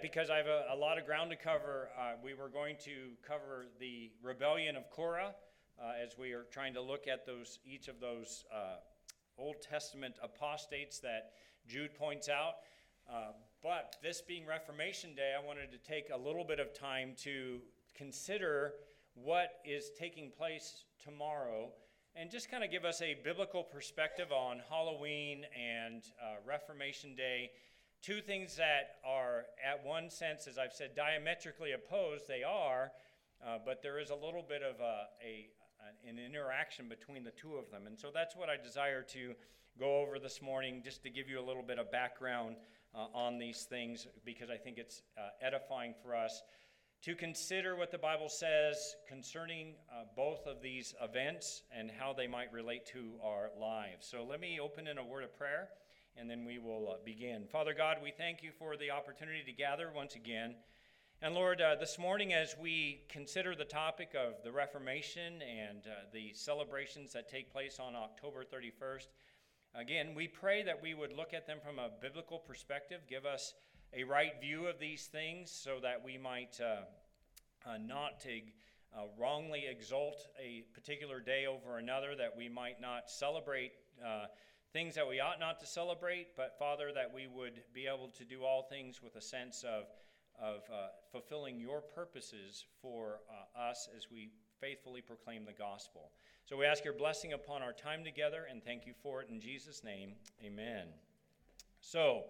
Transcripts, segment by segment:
Because I have a, a lot of ground to cover, uh, we were going to cover the rebellion of Korah uh, as we are trying to look at those each of those uh, Old Testament apostates that Jude points out. Uh, but this being Reformation Day, I wanted to take a little bit of time to consider what is taking place tomorrow and just kind of give us a biblical perspective on Halloween and uh, Reformation Day two things that are, at one sense, as I've said, diametrically opposed. They are, uh, but there is a little bit of a, a, an interaction between the two of them. And so that's what I desire to go over this morning, just to give you a little bit of background uh, on these things, because I think it's uh, edifying for us to consider what the Bible says concerning uh, both of these events and how they might relate to our lives. So let me open in a word of prayer and then we will uh, begin. Father God, we thank you for the opportunity to gather once again. And Lord, uh, this morning, as we consider the topic of the Reformation and uh, the celebrations that take place on October 31st, again, we pray that we would look at them from a biblical perspective, give us a right view of these things so that we might uh, uh, not uh, wrongly exalt a particular day over another, that we might not celebrate things that we ought not to celebrate, but Father, that we would be able to do all things with a sense of, of uh, fulfilling your purposes for uh, us as we faithfully proclaim the gospel. So we ask your blessing upon our time together and thank you for it in Jesus' name. Amen. So,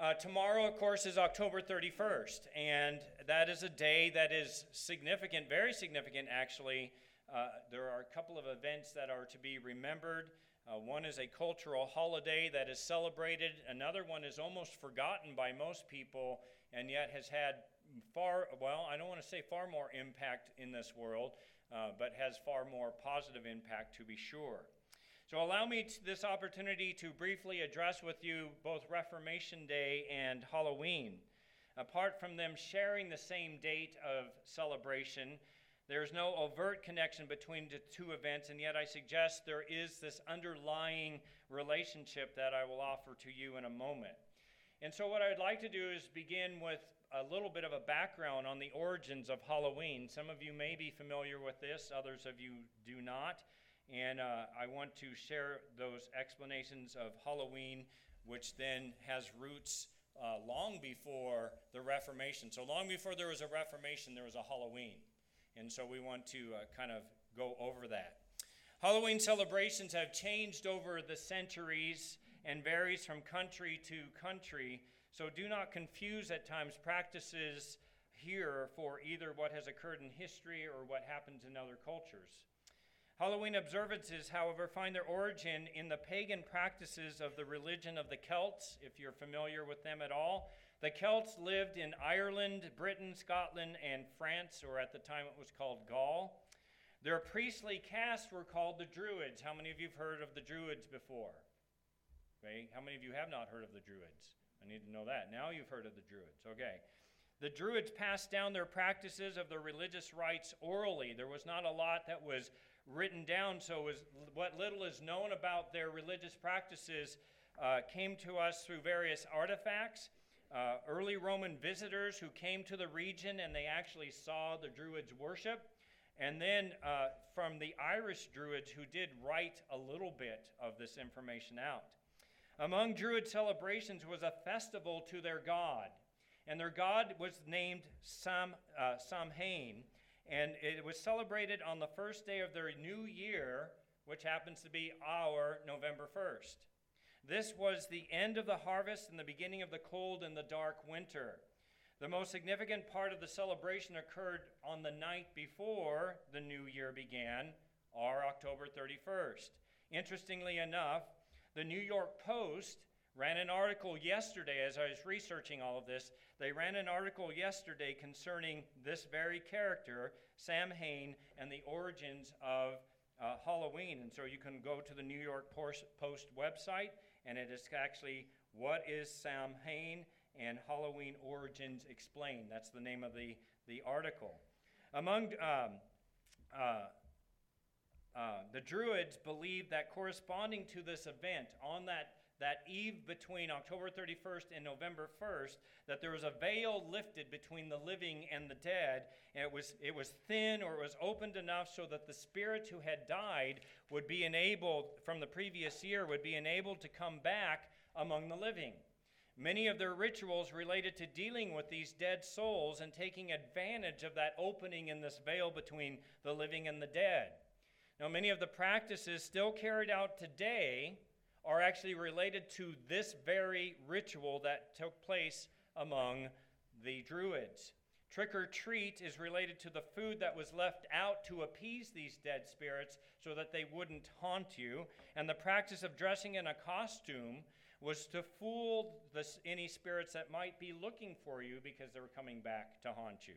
uh, tomorrow, of course, is October 31st, and that is a day that is significant, very significant, actually. Uh, there are a couple of events that are to be remembered. Uh, one is a cultural holiday that is celebrated, another one is almost forgotten by most people, and yet has had far, well, I don't want to say far more impact in this world, uh, but has far more positive impact to be sure. So, allow me this opportunity to briefly address with you both Reformation Day and Halloween. Apart from them sharing the same date of celebration, there's no overt connection between the two events, and yet I suggest there is this underlying relationship that I will offer to you in a moment. And so, what I'd like to do is begin with a little bit of a background on the origins of Halloween. Some of you may be familiar with this, others of you do not. And uh, I want to share those explanations of Halloween, which then has roots uh, long before the Reformation. So, long before there was a Reformation, there was a Halloween. And so we want to uh, kind of go over that. Halloween celebrations have changed over the centuries and varies from country to country. So do not confuse at times practices here for either what has occurred in history or what happens in other cultures. Halloween observances, however, find their origin in the pagan practices of the religion of the Celts, if you're familiar with them at all. The Celts lived in Ireland, Britain, Scotland, and France, or at the time it was called Gaul. Their priestly castes were called the Druids. How many of you have heard of the Druids before? Okay. How many of you have not heard of the Druids? I need to know that. Now you've heard of the Druids. Okay. The Druids passed down their practices of their religious rites orally. There was not a lot that was written down, so was, what little is known about their religious practices uh, came to us through various artifacts uh, early Roman visitors who came to the region and they actually saw the Druids worship. And then uh, from the Irish Druids who did write a little bit of this information out. Among Druid celebrations was a festival to their god. And their god was named Sam, uh, Samhain. And it was celebrated on the first day of their new year, which happens to be our November 1st. This was the end of the harvest and the beginning of the cold and the dark winter. The most significant part of the celebration occurred on the night before the new year began, or October 31st. Interestingly enough, the New York Post ran an article yesterday as I was researching all of this. They ran an article yesterday concerning this very character, Samhain, and the origins of uh, Halloween. And so you can go to the New York Post website and it is actually What is Samhain and Halloween Origins Explained. That's the name of the, the article. Among um, uh, uh, the Druids believed that corresponding to this event, on that that eve between October 31st and November 1st, that there was a veil lifted between the living and the dead, and it was, it was thin or it was opened enough so that the spirits who had died would be enabled, from the previous year, would be enabled to come back among the living. Many of their rituals related to dealing with these dead souls and taking advantage of that opening in this veil between the living and the dead. Now, many of the practices still carried out today are actually related to this very ritual that took place among the Druids. Trick or treat is related to the food that was left out to appease these dead spirits so that they wouldn't haunt you. And the practice of dressing in a costume was to fool any spirits that might be looking for you because they were coming back to haunt you.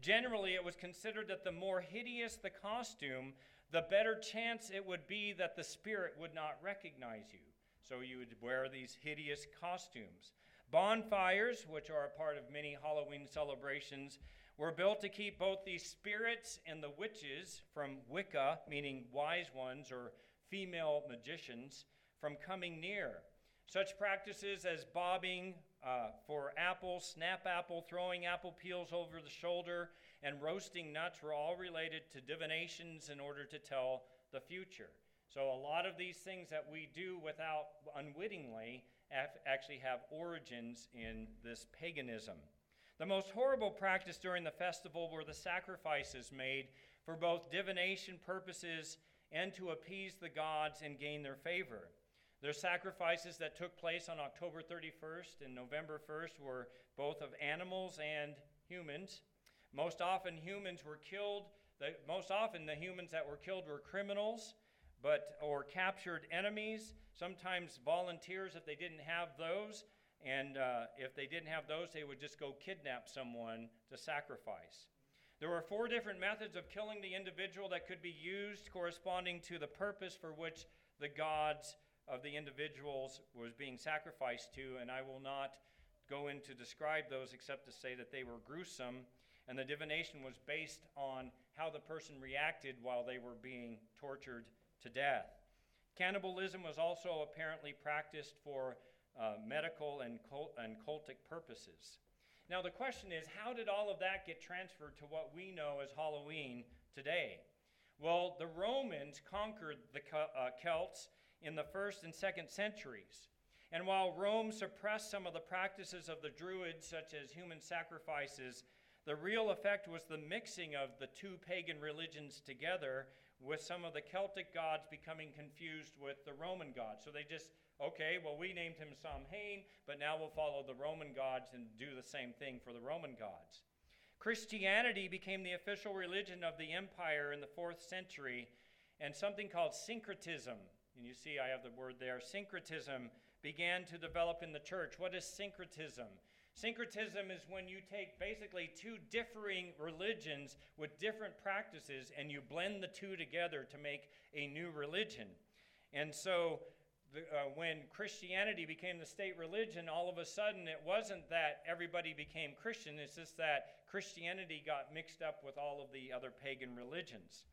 Generally, it was considered that the more hideous the costume, the better chance it would be that the spirit would not recognize you. So you would wear these hideous costumes. Bonfires, which are a part of many Halloween celebrations, were built to keep both the spirits and the witches from Wicca, meaning wise ones or female magicians, from coming near. Such practices as bobbing uh, for apples, snap apple, throwing apple peels over the shoulder, and roasting nuts were all related to divinations in order to tell the future. So, a lot of these things that we do without unwittingly actually have origins in this paganism. The most horrible practice during the festival were the sacrifices made for both divination purposes and to appease the gods and gain their favor. Their sacrifices that took place on October 31st and November 1st were both of animals and humans. Most often, humans were killed. The, most often, the humans that were killed were criminals, but or captured enemies. Sometimes volunteers, if they didn't have those, and uh, if they didn't have those, they would just go kidnap someone to sacrifice. There were four different methods of killing the individual that could be used corresponding to the purpose for which the gods of the individuals was being sacrificed to, and I will not go in to describe those except to say that they were gruesome and the divination was based on how the person reacted while they were being tortured to death. Cannibalism was also apparently practiced for uh, medical and, cult- and cultic purposes. Now, the question is how did all of that get transferred to what we know as Halloween today? Well, the Romans conquered the uh, Celts in the first and second centuries. And while Rome suppressed some of the practices of the Druids, such as human sacrifices, the real effect was the mixing of the two pagan religions together, with some of the Celtic gods becoming confused with the Roman gods. So they just, okay, well, we named him Samhain, but now we'll follow the Roman gods and do the same thing for the Roman gods. Christianity became the official religion of the empire in the fourth century, and something called syncretism, and you see I have the word there, syncretism began to develop in the church. What is syncretism? Syncretism is when you take basically two differing religions with different practices and you blend the two together to make a new religion. And so the, uh, when Christianity became the state religion, all of a sudden it wasn't that everybody became Christian, it's just that Christianity got mixed up with all of the other pagan religions.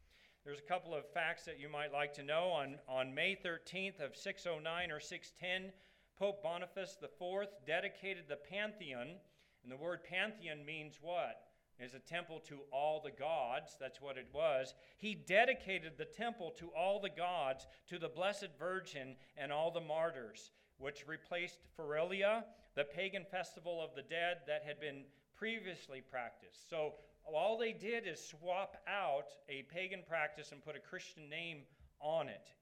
There's a couple of facts that you might like to know. On, on May 13th of 609 or 610, Pope Boniface IV dedicated the Pantheon, and the word Pantheon means what? Is a temple to all the gods. That's what it was. He dedicated the temple to all the gods, to the Blessed Virgin and all the martyrs, which replaced Feralia, the pagan festival of the dead that had been previously practiced. So all they did is swap out a pagan practice and put a Christian name on it.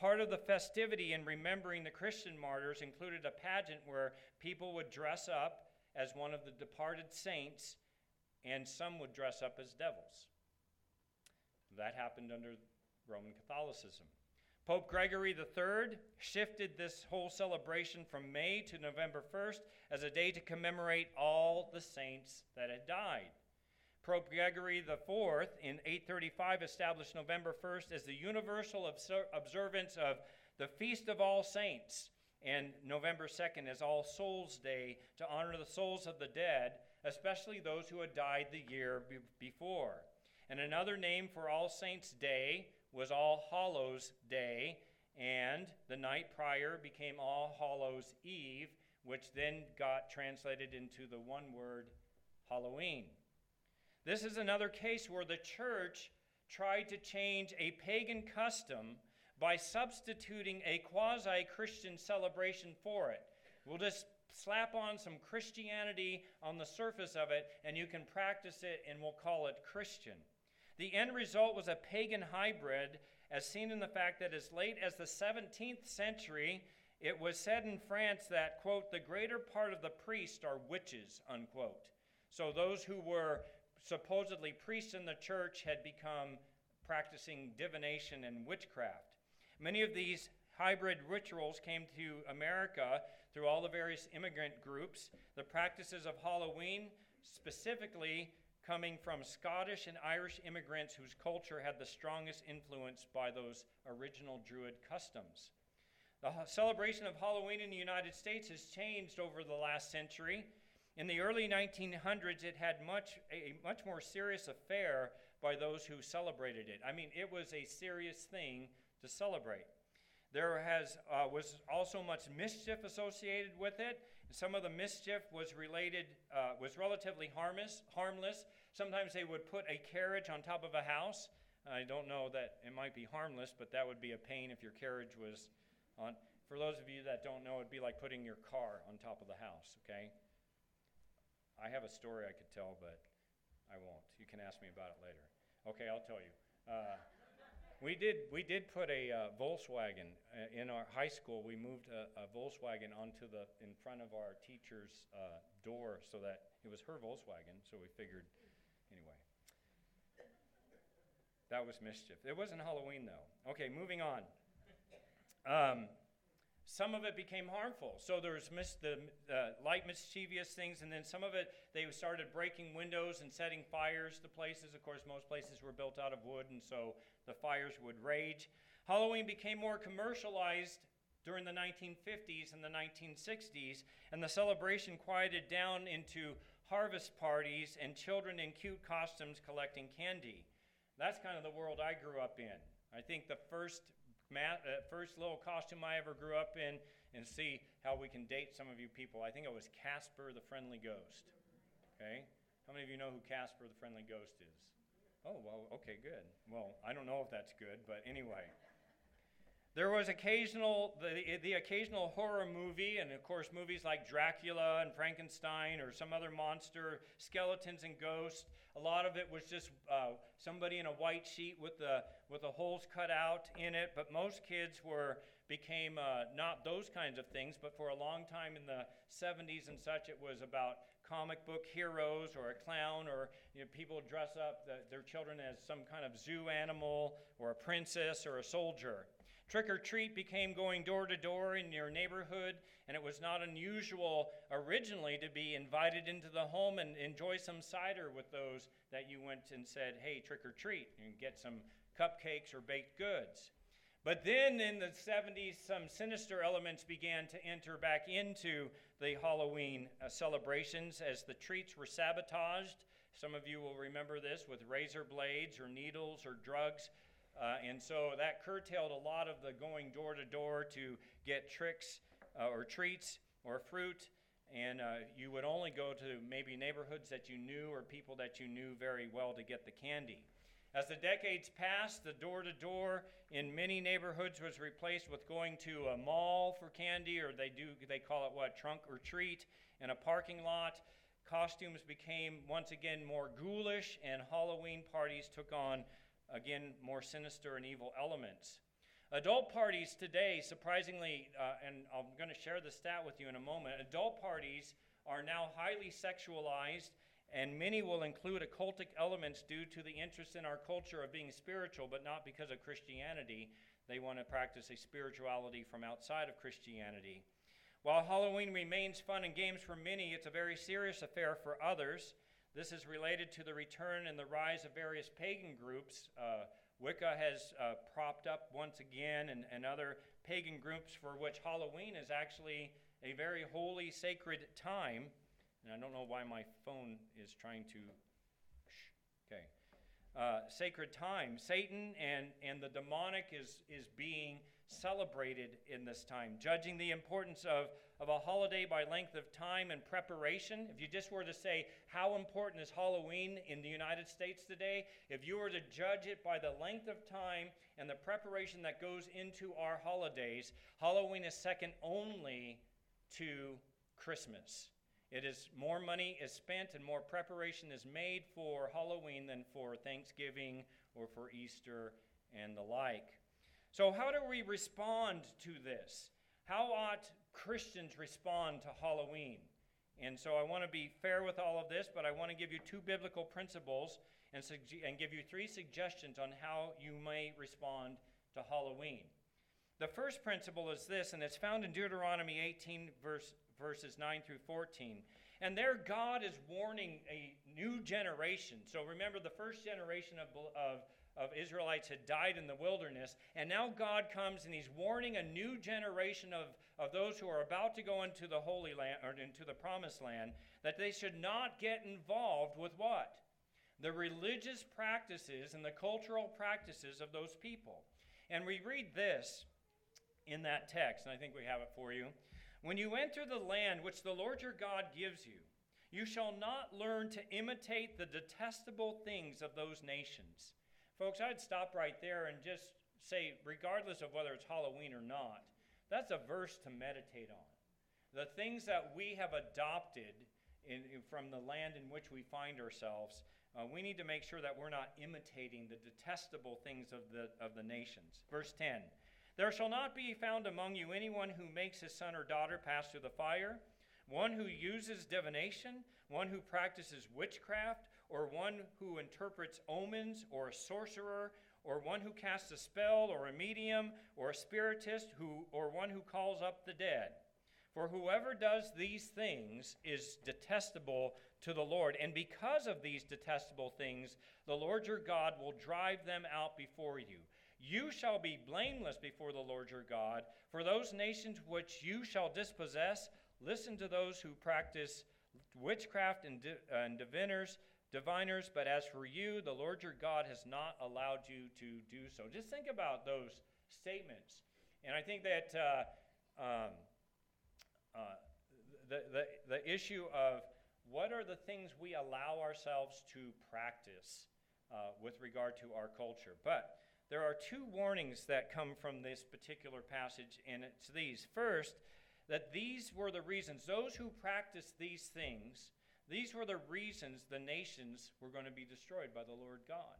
Part of the festivity in remembering the Christian martyrs included a pageant where people would dress up as one of the departed saints, and some would dress up as devils. That happened under Roman Catholicism. Pope Gregory III shifted this whole celebration from May to November 1st as a day to commemorate all the saints that had died. Pope Gregory IV in 835 established November 1st as the universal observance of the Feast of All Saints, and November 2nd as All Souls Day to honor the souls of the dead, especially those who had died the year be- before. And another name for All Saints' Day was All Hallows Day, and the night prior became All Hallows Eve, which then got translated into the one word Halloween. This is another case where the church tried to change a pagan custom by substituting a quasi Christian celebration for it. We'll just slap on some Christianity on the surface of it, and you can practice it, and we'll call it Christian. The end result was a pagan hybrid, as seen in the fact that as late as the 17th century, it was said in France that, quote, the greater part of the priests are witches, unquote. So those who were supposedly priests in the church had become practicing divination and witchcraft. Many of these hybrid rituals came to America through all the various immigrant groups. The practices of Halloween, specifically coming from Scottish and Irish immigrants whose culture had the strongest influence by those original Druid customs. The celebration of Halloween in the United States has changed over the last century. In the early 1900s, it had much, a much more serious affair by those who celebrated it. I mean, it was a serious thing to celebrate. There has, uh, was also much mischief associated with it. Some of the mischief was related, uh, was relatively harmless, harmless. Sometimes they would put a carriage on top of a house. I don't know that it might be harmless, but that would be a pain if your carriage was on. For those of you that don't know, it'd be like putting your car on top of the house, okay? I have a story I could tell, but I won't. You can ask me about it later. Okay, I'll tell you. Uh, we did we did put a uh, Volkswagen uh, in our high school. We moved a, a, Volkswagen onto the in front of our teacher's uh, door so that it was her Volkswagen. So we figured, anyway. That was mischief. It wasn't Halloween though. Okay, moving on. Um, some of it became harmful. So there was mis- the uh, light mischievous things, and then some of it they started breaking windows and setting fires to places. Of course, most places were built out of wood, and so the fires would rage. Halloween became more commercialized during the 1950s and the 1960s, and the celebration quieted down into harvest parties and children in cute costumes collecting candy. That's kind of the world I grew up in. I think the first Matt, uh, first little costume I ever grew up in, and see how we can date some of you people. I think it was Casper the Friendly Ghost. Okay? How many of you know who Casper the Friendly Ghost is? Oh, well, okay, good. Well, I don't know if that's good, but anyway. There was occasional the, the occasional horror movie, and of course movies like Dracula and Frankenstein or some other monster, skeletons and ghosts. A lot of it was just uh, somebody in a white sheet with the with the holes cut out in it. But most kids were became uh, not those kinds of things. But for a long time in the 70s and such, it was about comic book heroes or a clown or you know, people dress up the, their children as some kind of zoo animal or a princess or a soldier. Trick or treat became going door to door in your neighborhood, and it was not unusual originally to be invited into the home and enjoy some cider with those that you went and said, hey, trick or treat, and get some cupcakes or baked goods. But then in the 70s, some sinister elements began to enter back into the Halloween uh, celebrations as the treats were sabotaged. Some of you will remember this with razor blades or needles or drugs uh, and so that curtailed a lot of the going door to door to get tricks uh, or treats or fruit. And uh, you would only go to maybe neighborhoods that you knew or people that you knew very well to get the candy. As the decades passed, the door to door in many neighborhoods was replaced with going to a mall for candy, or they do they call it what trunk or treat, in a parking lot. Costumes became once again more ghoulish, and Halloween parties took on again, more sinister and evil elements. Adult parties today, surprisingly, uh, and I'm going to share the stat with you in a moment, adult parties are now highly sexualized, and many will include occultic elements due to the interest in our culture of being spiritual, but not because of Christianity. They want to practice a spirituality from outside of Christianity. While Halloween remains fun and games for many, it's a very serious affair for others. This is related to the return and the rise of various pagan groups. Uh, Wicca has uh, propped up once again, and, and other pagan groups for which Halloween is actually a very holy, sacred time. And I don't know why my phone is trying to. Okay. Uh, sacred time. Satan and, and the demonic is, is being celebrated in this time. Judging the importance of, of a holiday by length of time and preparation, if you just were to say, How important is Halloween in the United States today? If you were to judge it by the length of time and the preparation that goes into our holidays, Halloween is second only to Christmas. It is more money is spent and more preparation is made for Halloween than for Thanksgiving or for Easter and the like. So, how do we respond to this? How ought Christians respond to Halloween? And so, I want to be fair with all of this, but I want to give you two biblical principles and, and give you three suggestions on how you may respond to Halloween. The first principle is this, and it's found in Deuteronomy 18, verse, verses 9 through 14. And there, God is warning a new generation. So remember, the first generation of, of of Israelites had died in the wilderness. And now God comes and he's warning a new generation of, of those who are about to go into the Holy Land or into the promised land that they should not get involved with what? The religious practices and the cultural practices of those people. And we read this in that text, and I think we have it for you. When you enter the land which the Lord your God gives you, you shall not learn to imitate the detestable things of those nations Folks, I'd stop right there and just say, regardless of whether it's Halloween or not, that's a verse to meditate on. The things that we have adopted in, in, from the land in which we find ourselves, uh, we need to make sure that we're not imitating the detestable things of the, of the nations. Verse 10 There shall not be found among you anyone who makes his son or daughter pass through the fire, one who uses divination, one who practices witchcraft or one who interprets omens, or a sorcerer, or one who casts a spell, or a medium, or a spiritist, who, or one who calls up the dead. For whoever does these things is detestable to the Lord. And because of these detestable things, the Lord your God will drive them out before you. You shall be blameless before the Lord your God. For those nations which you shall dispossess, listen to those who practice witchcraft and, and diviners diviners, but as for you, the Lord your God has not allowed you to do so. Just think about those statements. And I think that uh, um, uh, the, the, the issue of what are the things we allow ourselves to practice uh, with regard to our culture. But there are two warnings that come from this particular passage, and it's these. First, that these were the reasons, those who practice these things, these were the reasons the nations were going to be destroyed by the Lord God.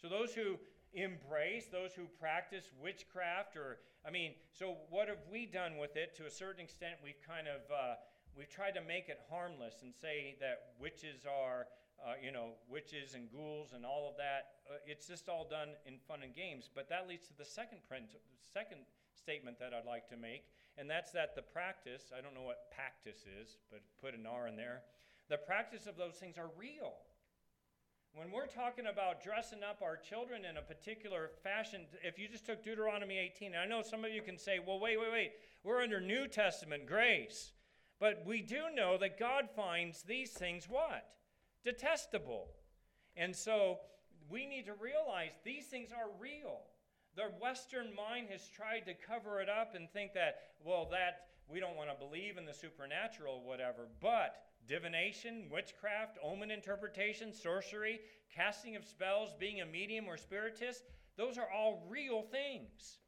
So those who embrace, those who practice witchcraft, or, I mean, so what have we done with it? To a certain extent, we've kind of, uh, we've tried to make it harmless and say that witches are, uh, you know, witches and ghouls and all of that. Uh, it's just all done in fun and games. But that leads to the second, print, second statement that I'd like to make, and that's that the practice, I don't know what practice is, but put an R in there the practice of those things are real. When we're talking about dressing up our children in a particular fashion, if you just took Deuteronomy 18, I know some of you can say, well, wait, wait, wait, we're under New Testament grace. But we do know that God finds these things what? Detestable. And so we need to realize these things are real. The Western mind has tried to cover it up and think that, well, that we don't want to believe in the supernatural whatever. But divination, witchcraft, omen interpretation, sorcery, casting of spells, being a medium or spiritist, those are all real things.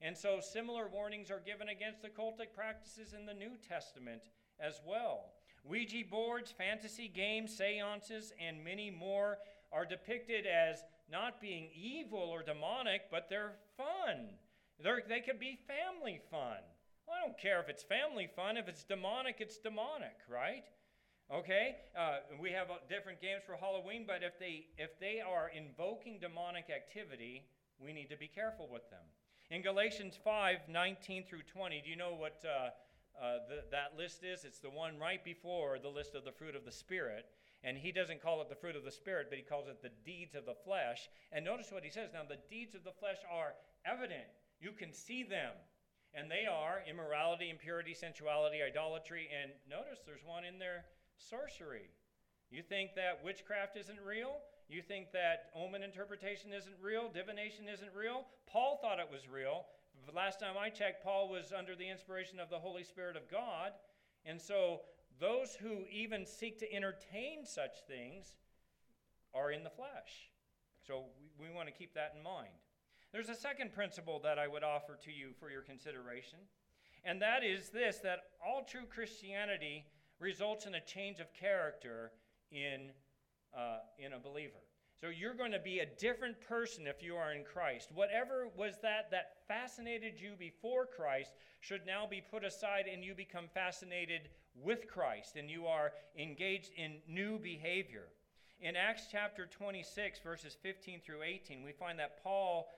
And so similar warnings are given against the cultic practices in the New Testament as well. Ouija boards, fantasy games, seances, and many more are depicted as not being evil or demonic, but they're fun. They're, they could be family fun. Well, I don't care if it's family fun. If it's demonic, it's demonic, right? Okay, uh, we have uh, different games for Halloween, but if they if they are invoking demonic activity, we need to be careful with them. In Galatians 5, 19 through 20, do you know what uh, uh, the, that list is? It's the one right before the list of the fruit of the Spirit. And he doesn't call it the fruit of the Spirit, but he calls it the deeds of the flesh. And notice what he says. Now, the deeds of the flesh are evident. You can see them. And they are immorality, impurity, sensuality, idolatry. And notice there's one in there sorcery. You think that witchcraft isn't real? You think that omen interpretation isn't real? Divination isn't real? Paul thought it was real. last time I checked, Paul was under the inspiration of the Holy Spirit of God. And so those who even seek to entertain such things are in the flesh. So we, we want to keep that in mind. There's a second principle that I would offer to you for your consideration, and that is this that all true Christianity results in a change of character in, uh, in a believer. So you're going to be a different person if you are in Christ. Whatever was that that fascinated you before Christ should now be put aside and you become fascinated with Christ and you are engaged in new behavior. In Acts chapter 26 verses 15 through 18, we find that Paul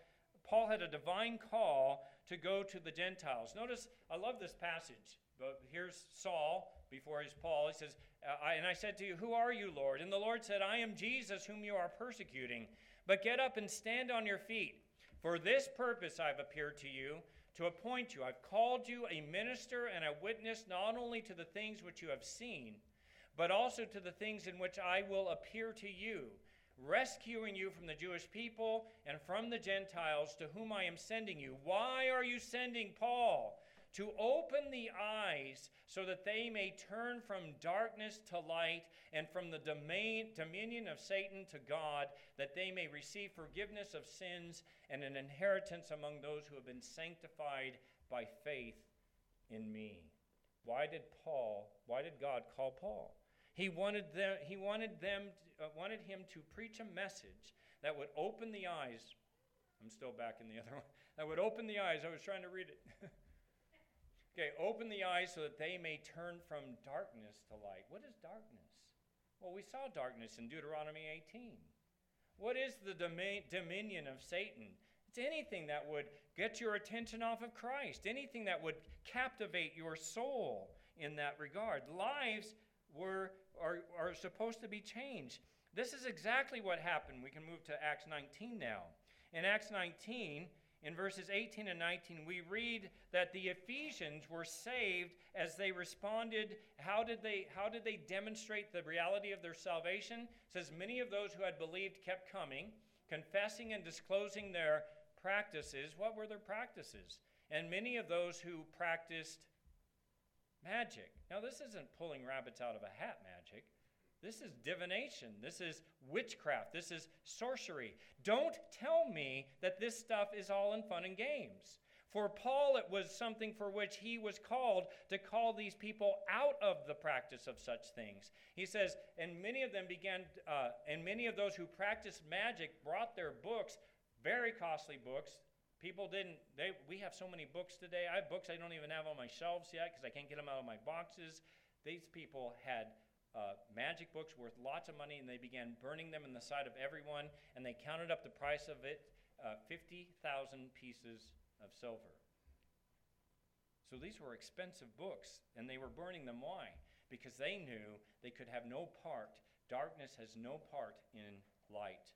Paul had a divine call to go to the Gentiles. Notice I love this passage. But here's Saul before he's Paul. He says, uh, I, And I said to you, Who are you, Lord? And the Lord said, I am Jesus, whom you are persecuting. But get up and stand on your feet. For this purpose I've appeared to you, to appoint you. I've called you a minister and a witness not only to the things which you have seen, but also to the things in which I will appear to you, rescuing you from the Jewish people and from the Gentiles to whom I am sending you. Why are you sending Paul? To open the eyes so that they may turn from darkness to light and from the domain, dominion of Satan to God, that they may receive forgiveness of sins and an inheritance among those who have been sanctified by faith in me. Why did Paul, why did God call Paul? He wanted them, he wanted them, uh, wanted him to preach a message that would open the eyes. I'm still back in the other one. That would open the eyes. I was trying to read it. Okay, open the eyes so that they may turn from darkness to light. What is darkness? Well, we saw darkness in Deuteronomy 18. What is the domain, dominion of Satan? It's anything that would get your attention off of Christ, anything that would captivate your soul in that regard. Lives were, are, are supposed to be changed. This is exactly what happened. We can move to Acts 19 now. In Acts 19, in verses 18 and 19, we read that the Ephesians were saved as they responded. How did they, how did they demonstrate the reality of their salvation? It says, Many of those who had believed kept coming, confessing and disclosing their practices. What were their practices? And many of those who practiced magic. Now, this isn't pulling rabbits out of a hat magic. This is divination. This is witchcraft. This is sorcery. Don't tell me that this stuff is all in fun and games. For Paul, it was something for which he was called to call these people out of the practice of such things. He says, and many of them began, uh, and many of those who practiced magic brought their books, very costly books. People didn't, they, we have so many books today. I have books I don't even have on my shelves yet because I can't get them out of my boxes. These people had uh, magic books worth lots of money, and they began burning them in the sight of everyone, and they counted up the price of it uh, 50,000 pieces of silver. So these were expensive books, and they were burning them. Why? Because they knew they could have no part, darkness has no part in light.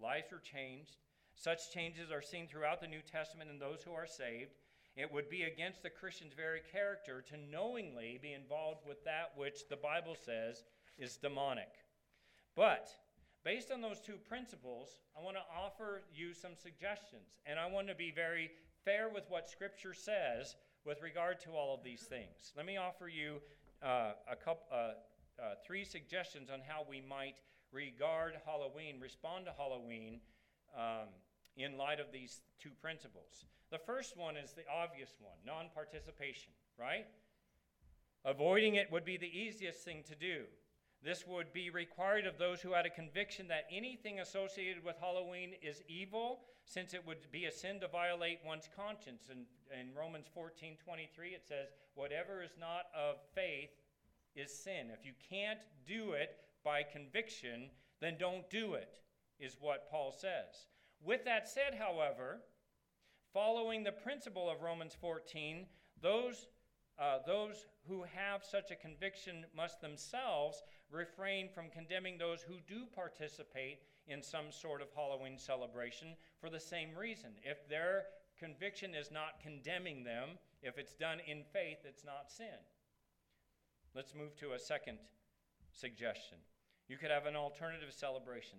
Lives were changed. Such changes are seen throughout the New Testament in those who are saved. It would be against the Christian's very character to knowingly be involved with that which the Bible says is demonic. But based on those two principles, I want to offer you some suggestions. And I want to be very fair with what Scripture says with regard to all of these things. Let me offer you uh, a couple, uh, uh, three suggestions on how we might regard Halloween, respond to Halloween um, in light of these two principles. The first one is the obvious one non participation, right? Avoiding it would be the easiest thing to do. This would be required of those who had a conviction that anything associated with Halloween is evil, since it would be a sin to violate one's conscience. And in Romans 14 23, it says, Whatever is not of faith is sin. If you can't do it by conviction, then don't do it, is what Paul says. With that said, however, following the principle of Romans 14, those, uh, those who have such a conviction must themselves refrain from condemning those who do participate in some sort of Halloween celebration for the same reason. If their conviction is not condemning them, if it's done in faith, it's not sin. Let's move to a second suggestion. You could have an alternative celebration.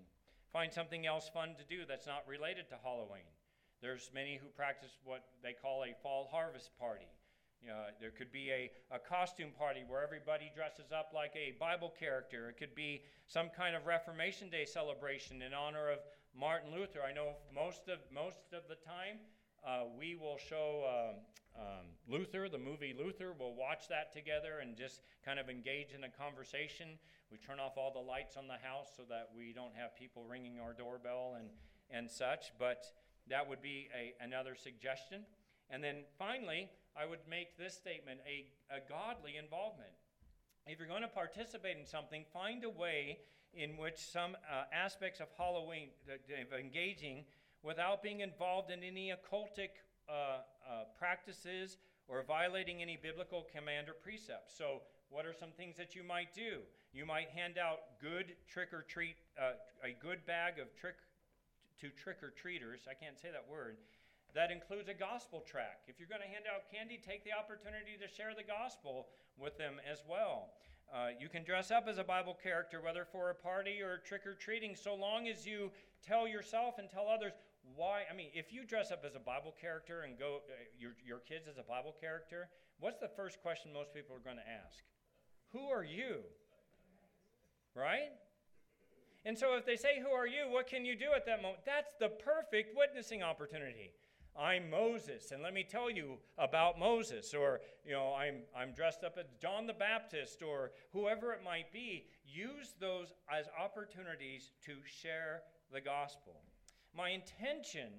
Find something else fun to do that's not related to Halloween. There's many who practice what they call a fall harvest party. You know, there could be a, a costume party where everybody dresses up like a Bible character. It could be some kind of Reformation Day celebration in honor of Martin Luther. I know most of, most of the time uh, we will show um, um, Luther, the movie Luther. We'll watch that together and just kind of engage in a conversation. We turn off all the lights on the house so that we don't have people ringing our doorbell and, and such. But that would be a, another suggestion. And then finally, I would make this statement a, a godly involvement. If you're going to participate in something, find a way in which some uh, aspects of Halloween, of engaging without being involved in any occultic uh, uh, practices or violating any biblical command or precepts. So, what are some things that you might do? You might hand out good trick or treat, uh, a good bag of trick to trick or treaters. I can't say that word. That includes a gospel track. If you're going to hand out candy, take the opportunity to share the gospel with them as well. Uh, you can dress up as a Bible character, whether for a party or trick or treating, so long as you tell yourself and tell others why. I mean, if you dress up as a Bible character and go, uh, your, your kids as a Bible character, what's the first question most people are going to ask? Who are you? Right? And so if they say, Who are you? What can you do at that moment? That's the perfect witnessing opportunity. I'm Moses, and let me tell you about Moses, or you know, I'm I'm dressed up as John the Baptist, or whoever it might be. Use those as opportunities to share the gospel. My intention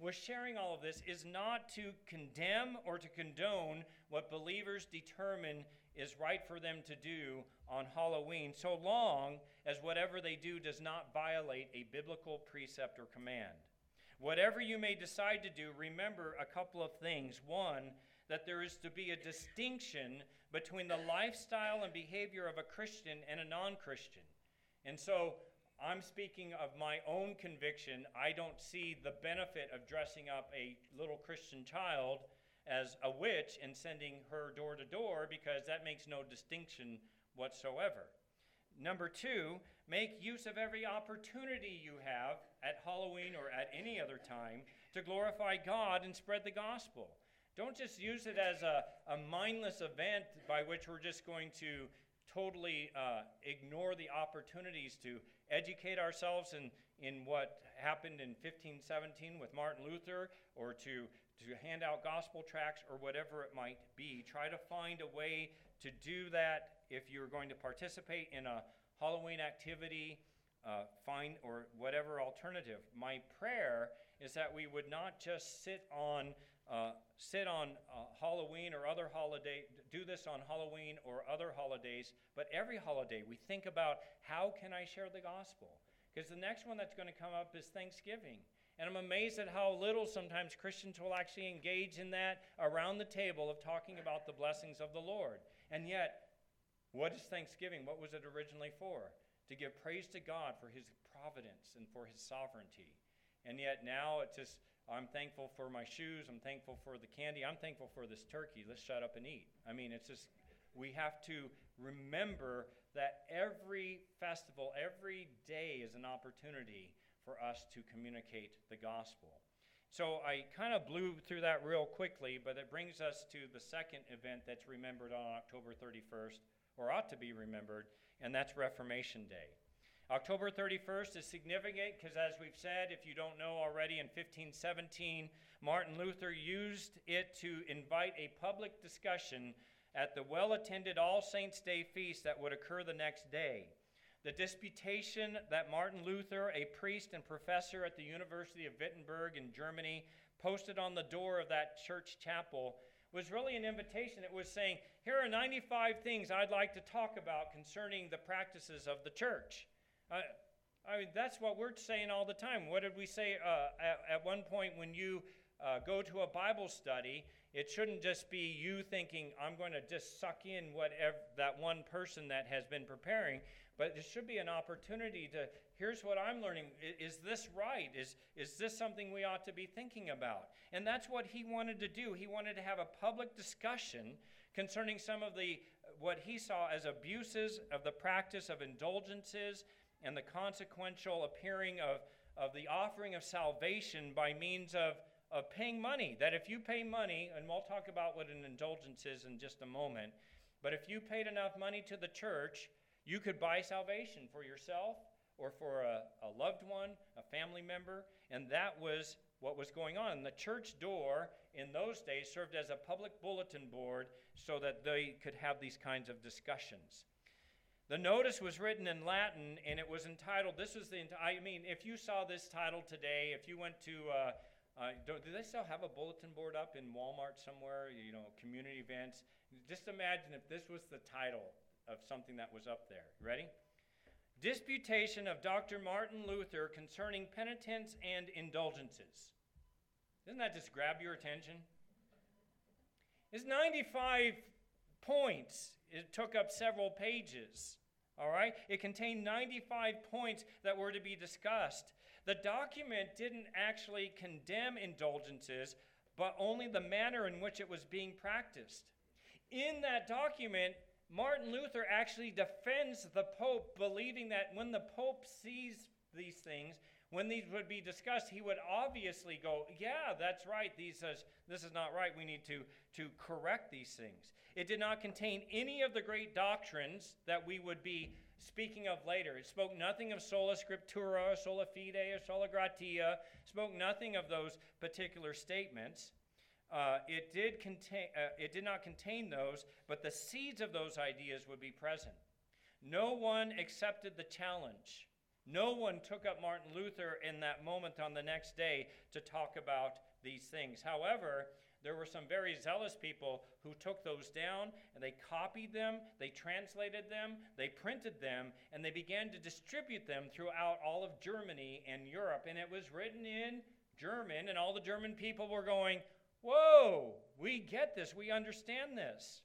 with sharing all of this is not to condemn or to condone what believers determine is right for them to do on Halloween, so long as whatever they do does not violate a biblical precept or command. Whatever you may decide to do, remember a couple of things. One, that there is to be a distinction between the lifestyle and behavior of a Christian and a non Christian. And so I'm speaking of my own conviction. I don't see the benefit of dressing up a little Christian child as a witch and sending her door to door because that makes no distinction whatsoever. Number two, make use of every opportunity you have at Halloween or at any other time to glorify God and spread the gospel. Don't just use it as a, a mindless event by which we're just going to totally uh, ignore the opportunities to educate ourselves in, in what happened in 1517 with Martin Luther or to, to hand out gospel tracts or whatever it might be. Try to find a way to do that if you're going to participate in a Halloween activity, uh, find or whatever alternative. My prayer is that we would not just sit on uh, sit on uh, Halloween or other holiday, do this on Halloween or other holidays, but every holiday we think about how can I share the gospel? Because the next one that's going to come up is Thanksgiving. And I'm amazed at how little sometimes Christians will actually engage in that around the table of talking about the blessings of the Lord. And yet, what is Thanksgiving? What was it originally for? To give praise to God for his providence and for his sovereignty. And yet now it's just, I'm thankful for my shoes. I'm thankful for the candy. I'm thankful for this turkey. Let's shut up and eat. I mean, it's just, we have to remember that every festival, every day is an opportunity for us to communicate the gospel. So I kind of blew through that real quickly, but it brings us to the second event that's remembered on October 31st, or ought to be remembered, and that's Reformation Day. October 31st is significant because, as we've said, if you don't know already, in 1517, Martin Luther used it to invite a public discussion at the well attended All Saints' Day feast that would occur the next day. The disputation that Martin Luther, a priest and professor at the University of Wittenberg in Germany, posted on the door of that church chapel was really an invitation. It was saying, Here are 95 things I'd like to talk about concerning the practices of the church. Uh, I mean, that's what we're saying all the time. What did we say uh, at, at, one point when you uh, go to a Bible study? It shouldn't just be you thinking, I'm going to just suck in whatever that one person that has been preparing, but it should be an opportunity to here's what I'm learning. Is, this right? Is, is this something we ought to be thinking about? And that's what he wanted to do. He wanted to have a public discussion concerning some of the what he saw as abuses of the practice of indulgences and the consequential appearing of, of the offering of salvation by means of, of paying money. That if you pay money, and we'll talk about what an indulgence is in just a moment, but if you paid enough money to the church, you could buy salvation for yourself or for a, a loved one, a family member, and that was what was going on. The church door in those days served as a public bulletin board so that they could have these kinds of discussions. The notice was written in Latin and it was entitled, this was the, I mean, if you saw this title today, if you went to, uh, uh, do, do they still have a bulletin board up in Walmart somewhere, you know, community events? Just imagine if this was the title of something that was up there. Ready? Disputation of Dr. Martin Luther concerning penitence and indulgences. Doesn't that just grab your attention? It's 95 points. It took up several pages. All right? It contained 95 points that were to be discussed. The document didn't actually condemn indulgences, but only the manner in which it was being practiced. In that document, Martin Luther actually defends the Pope, believing that when the Pope sees these things, when these would be discussed, he would obviously go, Yeah, that's right. These is, this is not right. We need to, to correct these things. It did not contain any of the great doctrines that we would be speaking of later. It spoke nothing of sola scriptura, sola fide, or sola gratia, spoke nothing of those particular statements. Uh, it, did contain, uh, it did not contain those, but the seeds of those ideas would be present. No one accepted the challenge. No one took up Martin Luther in that moment on the next day to talk about these things. However, there were some very zealous people who took those down and they copied them, they translated them, they printed them, and they began to distribute them throughout all of Germany and Europe. And it was written in German, and all the German people were going, Whoa, we get this, we understand this.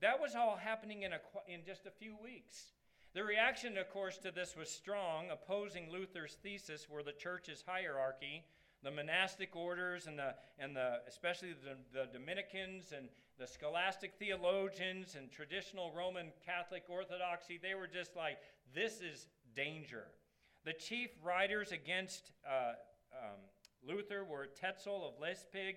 That was all happening in, a, in just a few weeks. The reaction, of course, to this was strong. Opposing Luther's thesis were the church's hierarchy, the monastic orders, and, the, and the, especially the, the Dominicans and the scholastic theologians and traditional Roman Catholic orthodoxy. They were just like, this is danger. The chief writers against uh, um, Luther were Tetzel of Leipzig,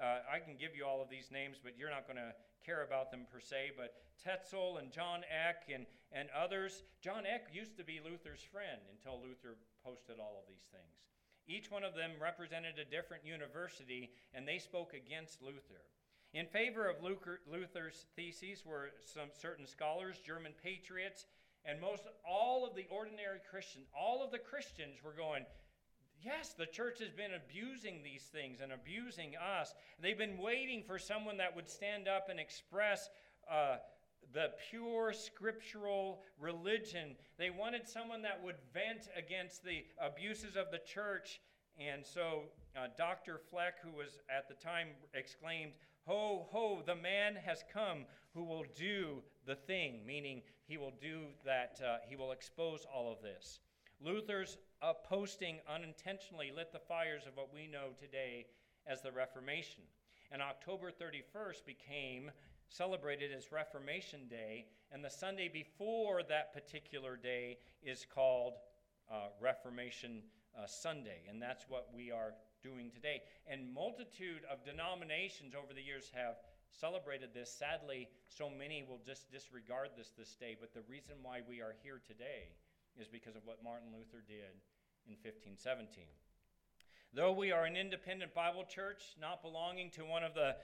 uh, I can give you all of these names, but you're not going to care about them per se. But Tetzel and John Eck and, and others. John Eck used to be Luther's friend until Luther posted all of these things. Each one of them represented a different university, and they spoke against Luther. In favor of Luther's theses were some certain scholars, German patriots, and most all of the ordinary Christians. All of the Christians were going, Yes, the church has been abusing these things and abusing us. They've been waiting for someone that would stand up and express uh, the pure scriptural religion. They wanted someone that would vent against the abuses of the church. And so uh, Dr. Fleck, who was at the time, exclaimed, Ho, ho, the man has come who will do the thing, meaning he will do that, uh, he will expose all of this. Luther's uh, posting unintentionally lit the fires of what we know today as the Reformation. And October 31st became celebrated as Reformation Day, and the Sunday before that particular day is called uh, Reformation uh, Sunday, and that's what we are doing today. And multitude of denominations over the years have celebrated this. Sadly, so many will just disregard this this day, but the reason why we are here today is because of what Martin Luther did in 1517. Though we are an independent Bible church, not belonging to one of the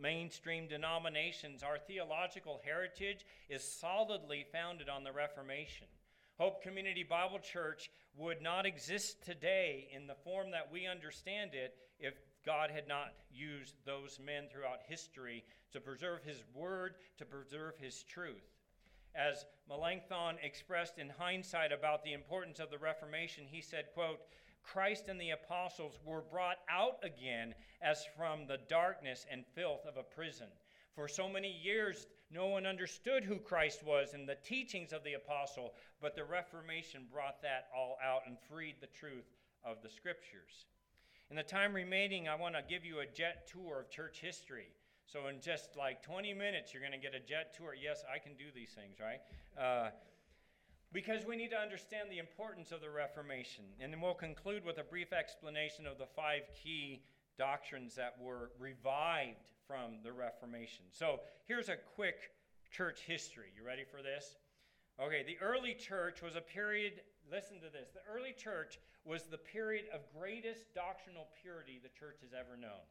mainstream denominations, our theological heritage is solidly founded on the Reformation. Hope Community Bible Church would not exist today in the form that we understand it if God had not used those men throughout history to preserve His Word, to preserve His truth. As Melanchthon expressed in hindsight about the importance of the Reformation, he said, quote, Christ and the apostles were brought out again as from the darkness and filth of a prison. For so many years, no one understood who Christ was and the teachings of the apostle, but the Reformation brought that all out and freed the truth of the scriptures. In the time remaining, I want to give you a jet tour of church history. So in just like 20 minutes, you're going to get a jet tour. Yes, I can do these things, right? Uh, because we need to understand the importance of the Reformation. And then we'll conclude with a brief explanation of the five key doctrines that were revived from the Reformation. So here's a quick church history. You ready for this? Okay, the early church was a period, listen to this. The early church was the period of greatest doctrinal purity the church has ever known.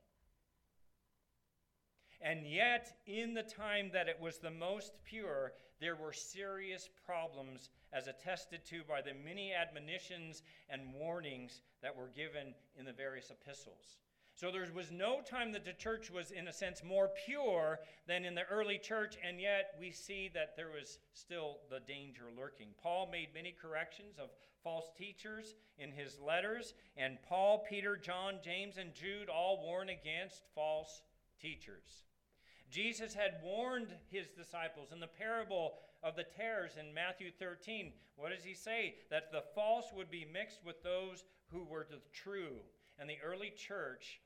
And yet, in the time that it was the most pure, there were serious problems, as attested to by the many admonitions and warnings that were given in the various epistles. So there was no time that the church was, in a sense, more pure than in the early church, and yet we see that there was still the danger lurking. Paul made many corrections of false teachers in his letters, and Paul, Peter, John, James, and Jude all warn against false teachers. Jesus had warned his disciples in the parable of the tares in Matthew 13. What does he say? That the false would be mixed with those who were the true. And the early church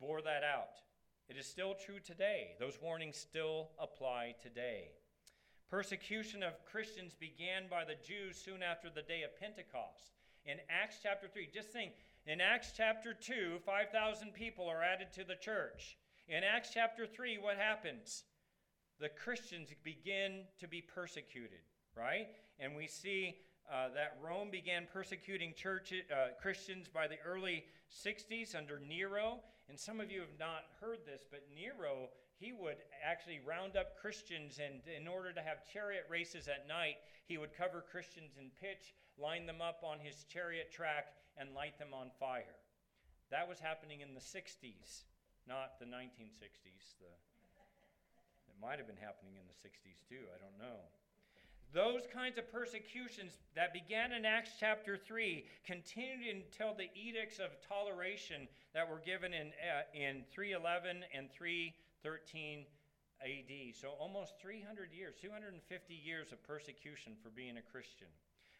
bore that out. It is still true today. Those warnings still apply today. Persecution of Christians began by the Jews soon after the day of Pentecost. In Acts chapter 3, just think, in Acts chapter 2, 5,000 people are added to the church. In Acts chapter 3, what happens? The Christians begin to be persecuted, right? And we see uh, that Rome began persecuting church, uh, Christians by the early 60s under Nero. And some of you have not heard this, but Nero, he would actually round up Christians, and in order to have chariot races at night, he would cover Christians in pitch, line them up on his chariot track, and light them on fire. That was happening in the 60s, not the 1960s. The, it might have been happening in the 60s too, I don't know. Those kinds of persecutions that began in Acts chapter 3 continued until the edicts of toleration that were given in, uh, in 311 and 313 AD. So almost 300 years, 250 years of persecution for being a Christian.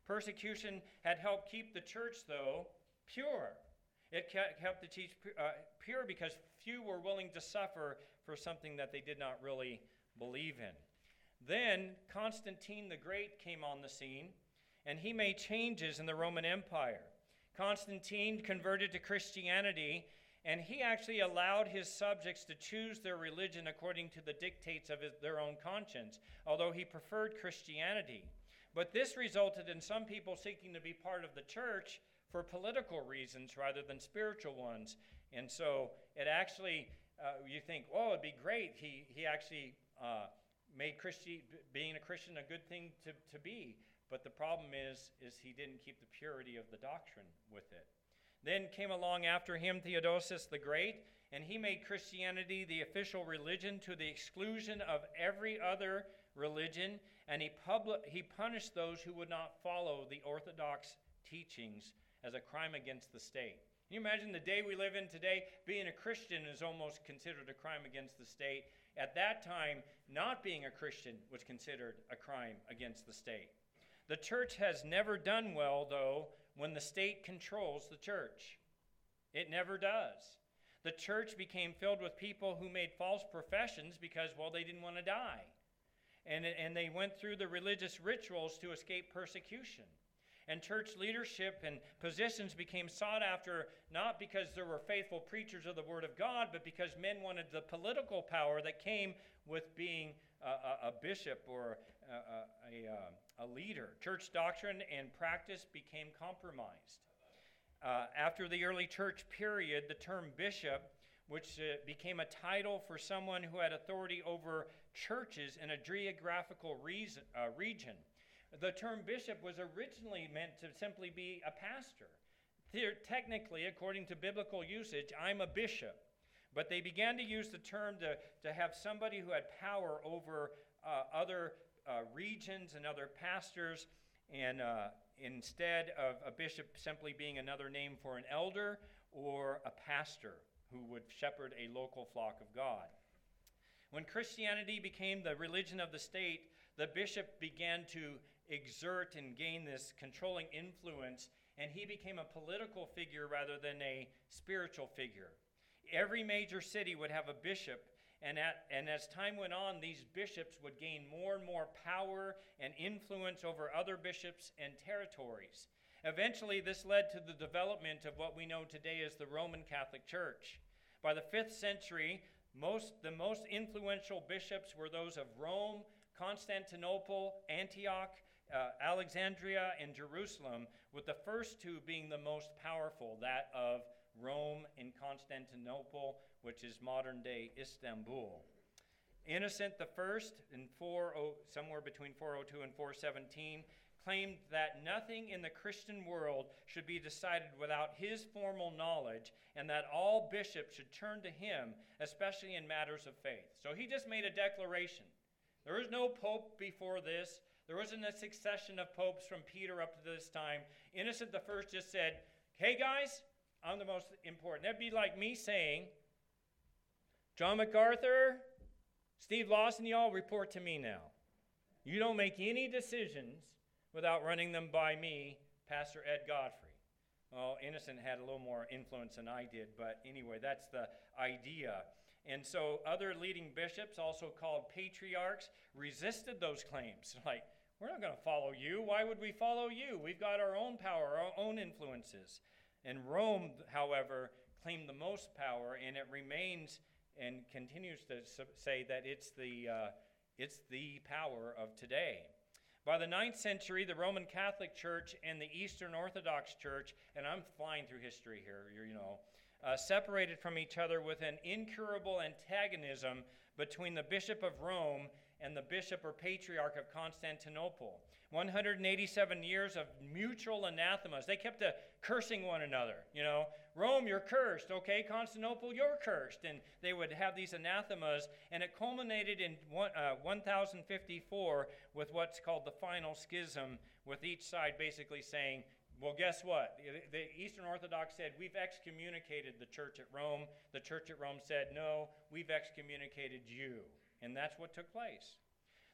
Persecution had helped keep the church, though, pure. It helped to teach uh, pure because few were willing to suffer for something that they did not really believe in. Then Constantine the Great came on the scene, and he made changes in the Roman Empire. Constantine converted to Christianity, and he actually allowed his subjects to choose their religion according to the dictates of his, their own conscience, although he preferred Christianity. But this resulted in some people seeking to be part of the church for political reasons rather than spiritual ones. And so it actually, uh, you think, oh, it'd be great. He, he actually uh, made Christi- being a Christian a good thing to, to be. But the problem is, is he didn't keep the purity of the doctrine with it. Then came along after him Theodosius the Great, and he made Christianity the official religion to the exclusion of every other religion, and he, publi- he punished those who would not follow the orthodox teachings as a crime against the state. Can you imagine the day we live in today? Being a Christian is almost considered a crime against the state. At that time, not being a Christian was considered a crime against the state. The church has never done well, though, when the state controls the church. It never does. The church became filled with people who made false professions because, well, they didn't want to die. And, and they went through the religious rituals to escape persecution. And church leadership and positions became sought after not because there were faithful preachers of the Word of God, but because men wanted the political power that came with being a, a, a bishop or a, a, a, leader. Church doctrine and practice became compromised. Uh, after the early church period, the term bishop, which uh, became a title for someone who had authority over churches in a geographical reason, uh, region, the term bishop was originally meant to simply be a pastor. technically, according to biblical usage, I'm a bishop. But they began to use the term to, to have somebody who had power over uh, other uh, regions and other pastors, and uh, instead of a bishop simply being another name for an elder or a pastor who would shepherd a local flock of God. When Christianity became the religion of the state, the bishop began to exert and gain this controlling influence, and he became a political figure rather than a spiritual figure. Every major city would have a bishop, and, at, and as time went on, these bishops would gain more and more power and influence over other bishops and territories. Eventually, this led to the development of what we know today as the Roman Catholic Church. By the 5th century, most, the most influential bishops were those of Rome, Constantinople, Antioch, uh, Alexandria, and Jerusalem, with the first two being the most powerful, that of Rome and Constantinople, which is modern day Istanbul. Innocent I, in 40, somewhere between 402 and 417, claimed that nothing in the Christian world should be decided without his formal knowledge and that all bishops should turn to him, especially in matters of faith. So he just made a declaration. There was no pope before this. There wasn't a succession of popes from Peter up to this time. Innocent I just said, Hey guys, I'm the most important. That'd be like me saying, John MacArthur, Steve Lawson, y'all report to me now. You don't make any decisions without running them by me, Pastor Ed Godfrey. Well, Innocent had a little more influence than I did, but anyway, that's the idea. And so other leading bishops, also called patriarchs, resisted those claims. Like, we're not going to follow you. Why would we follow you? We've got our own power, our own influences. And Rome, however, claimed the most power, and it remains and continues to say that it's the, uh, it's the power of today. By the 9th century, the Roman Catholic Church and the Eastern Orthodox Church, and I'm flying through history here, you know, uh, separated from each other with an incurable antagonism between the Bishop of Rome and the Bishop or Patriarch of Constantinople. 187 years of mutual anathemas. They kept cursing one another. You know, Rome, you're cursed. Okay, Constantinople, you're cursed. And they would have these anathemas, and it culminated in one, uh, 1054 with what's called the final schism, with each side basically saying, well, guess what? The Eastern Orthodox said, We've excommunicated the church at Rome. The church at Rome said, No, we've excommunicated you. And that's what took place.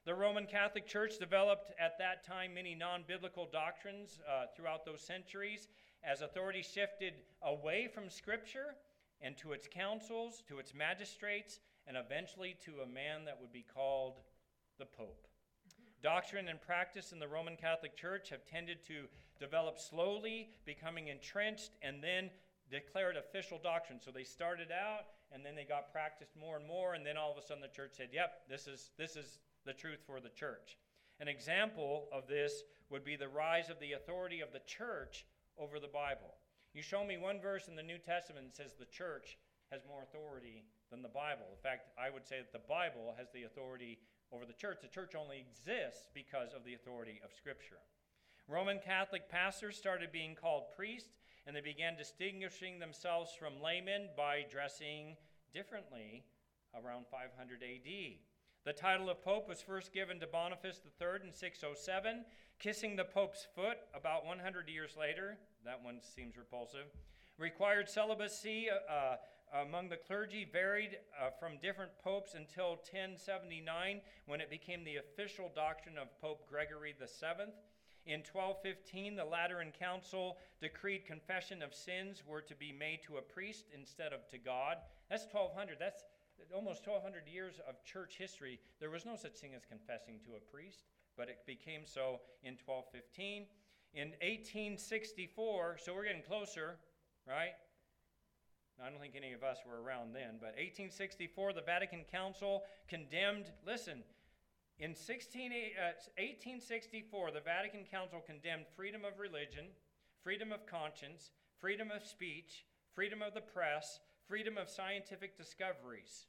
The Roman Catholic Church developed at that time many non biblical doctrines uh, throughout those centuries as authority shifted away from Scripture and to its councils, to its magistrates, and eventually to a man that would be called the Pope. Doctrine and practice in the Roman Catholic Church have tended to develop slowly, becoming entrenched, and then declared official doctrine. So they started out, and then they got practiced more and more, and then all of a sudden the church said, "Yep, this is this is the truth for the church. An example of this would be the rise of the authority of the church over the Bible. You show me one verse in the New Testament that says the church has more authority than the Bible. In fact, I would say that the Bible has the authority over the church. The church only exists because of the authority of Scripture. Roman Catholic pastors started being called priests, and they began distinguishing themselves from laymen by dressing differently around 500 AD. The title of Pope was first given to Boniface III in 607. Kissing the Pope's foot about 100 years later, that one seems repulsive. Required celibacy uh, uh, among the clergy varied uh, from different popes until 1079 when it became the official doctrine of Pope Gregory VII. In 1215, the Lateran Council decreed confession of sins were to be made to a priest instead of to God. That's 1200. That's almost 1,200 years of church history, there was no such thing as confessing to a priest, but it became so in 1215. In 1864, so we're getting closer, right? I don't think any of us were around then, but 1864, the Vatican Council condemned, listen, in 16, uh, 1864, the Vatican Council condemned freedom of religion, freedom of conscience, freedom of speech, freedom of the press, freedom of scientific discoveries.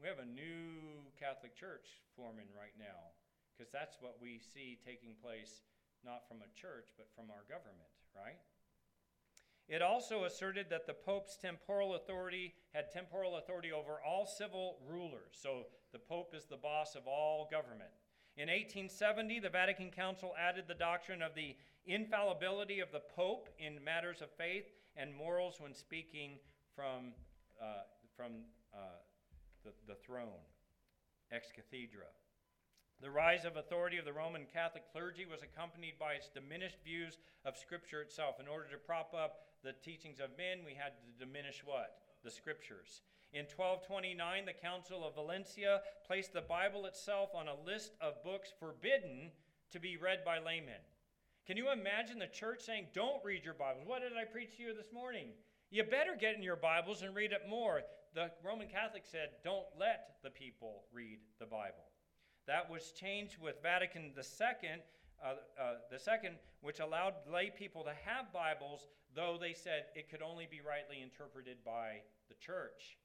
We have a new Catholic Church forming right now because that's what we see taking place not from a church but from our government, right? It also asserted that the Pope's temporal authority had temporal authority over all civil rulers. So the Pope is the boss of all government. In 1870, the Vatican Council added the doctrine of the infallibility of the Pope in matters of faith and morals when speaking from, uh, from uh, the, the throne, ex cathedra. The rise of authority of the Roman Catholic clergy was accompanied by its diminished views of Scripture itself. In order to prop up the teachings of men, we had to diminish what? The Scriptures. In 1229, the Council of Valencia placed the Bible itself on a list of books forbidden to be read by laymen. Can you imagine the church saying, Don't read your Bibles? What did I preach to you this morning? You better get in your Bibles and read it more. The Roman Catholic said, don't let the people read the Bible. That was changed with Vatican II, uh, uh, the second, which allowed lay people to have Bibles, though they said it could only be rightly interpreted by the church.